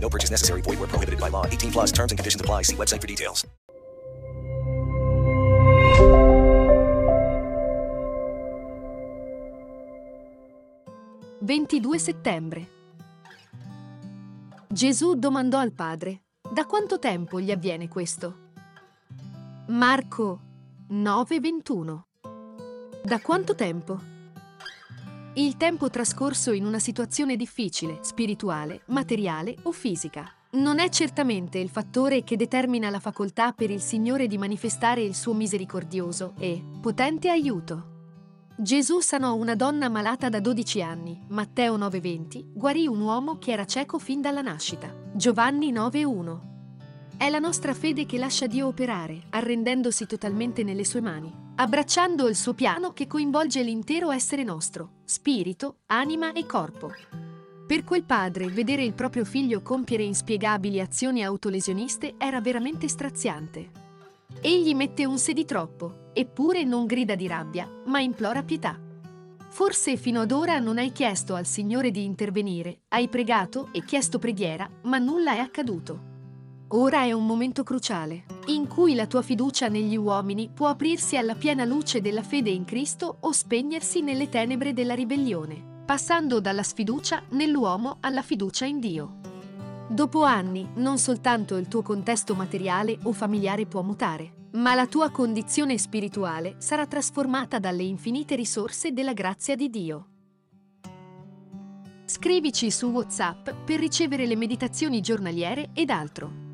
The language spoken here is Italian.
No purchase necessary. Void were prohibited by law. 18 plus terms and conditions apply. See website for details. «22 settembre. Gesù domandò al Padre, da quanto tempo gli avviene questo? Marco 9:21. Da quanto tempo? Il tempo trascorso in una situazione difficile, spirituale, materiale o fisica. Non è certamente il fattore che determina la facoltà per il Signore di manifestare il suo misericordioso e potente aiuto. Gesù sanò una donna malata da 12 anni, Matteo 9:20, guarì un uomo che era cieco fin dalla nascita, Giovanni 9:1. È la nostra fede che lascia Dio operare, arrendendosi totalmente nelle sue mani, abbracciando il suo piano che coinvolge l'intero essere nostro, spirito, anima e corpo. Per quel padre, vedere il proprio figlio compiere inspiegabili azioni autolesioniste era veramente straziante. Egli mette un se di troppo, eppure non grida di rabbia, ma implora pietà. Forse fino ad ora non hai chiesto al Signore di intervenire, hai pregato e chiesto preghiera, ma nulla è accaduto. Ora è un momento cruciale, in cui la tua fiducia negli uomini può aprirsi alla piena luce della fede in Cristo o spegnersi nelle tenebre della ribellione, passando dalla sfiducia nell'uomo alla fiducia in Dio. Dopo anni, non soltanto il tuo contesto materiale o familiare può mutare, ma la tua condizione spirituale sarà trasformata dalle infinite risorse della grazia di Dio. Scrivici su WhatsApp per ricevere le meditazioni giornaliere ed altro.